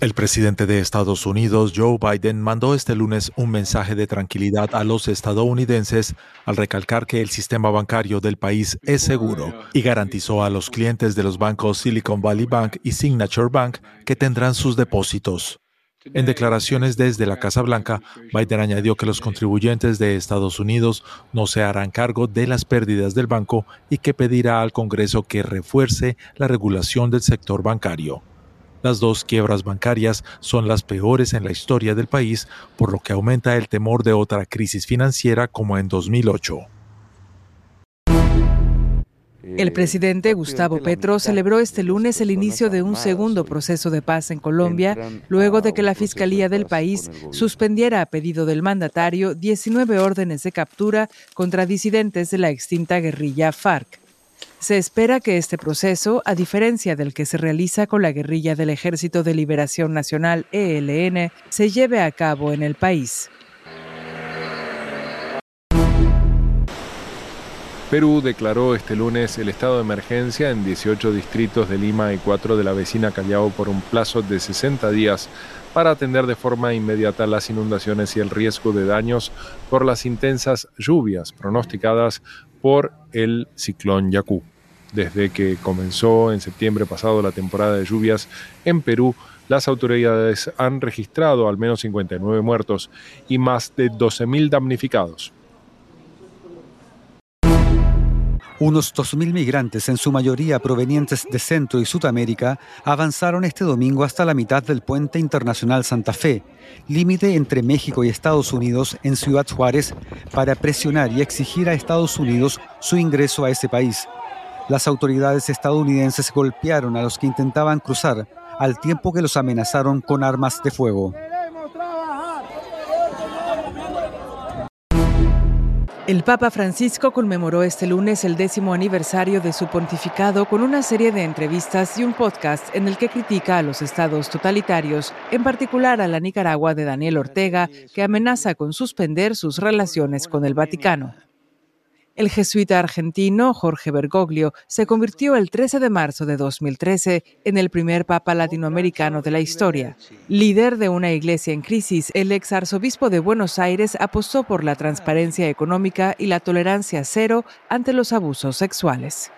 El presidente de Estados Unidos, Joe Biden, mandó este lunes un mensaje de tranquilidad a los estadounidenses al recalcar que el sistema bancario del país es seguro y garantizó a los clientes de los bancos Silicon Valley Bank y Signature Bank que tendrán sus depósitos. En declaraciones desde la Casa Blanca, Biden añadió que los contribuyentes de Estados Unidos no se harán cargo de las pérdidas del banco y que pedirá al Congreso que refuerce la regulación del sector bancario. Las dos quiebras bancarias son las peores en la historia del país, por lo que aumenta el temor de otra crisis financiera como en 2008. El presidente Gustavo Petro celebró este lunes el inicio de un segundo proceso de paz en Colombia, luego de que la Fiscalía del país suspendiera a pedido del mandatario 19 órdenes de captura contra disidentes de la extinta guerrilla FARC. Se espera que este proceso, a diferencia del que se realiza con la guerrilla del Ejército de Liberación Nacional ELN, se lleve a cabo en el país. Perú declaró este lunes el estado de emergencia en 18 distritos de Lima y 4 de la vecina Callao por un plazo de 60 días para atender de forma inmediata las inundaciones y el riesgo de daños por las intensas lluvias pronosticadas por el ciclón Yacú. Desde que comenzó en septiembre pasado la temporada de lluvias en Perú, las autoridades han registrado al menos 59 muertos y más de 12.000 damnificados. Unos 2.000 migrantes, en su mayoría provenientes de Centro y Sudamérica, avanzaron este domingo hasta la mitad del puente internacional Santa Fe, límite entre México y Estados Unidos en Ciudad Juárez, para presionar y exigir a Estados Unidos su ingreso a ese país. Las autoridades estadounidenses golpearon a los que intentaban cruzar, al tiempo que los amenazaron con armas de fuego. El Papa Francisco conmemoró este lunes el décimo aniversario de su pontificado con una serie de entrevistas y un podcast en el que critica a los estados totalitarios, en particular a la Nicaragua de Daniel Ortega, que amenaza con suspender sus relaciones con el Vaticano. El jesuita argentino Jorge Bergoglio se convirtió el 13 de marzo de 2013 en el primer papa latinoamericano de la historia. Líder de una iglesia en crisis, el ex arzobispo de Buenos Aires apostó por la transparencia económica y la tolerancia cero ante los abusos sexuales.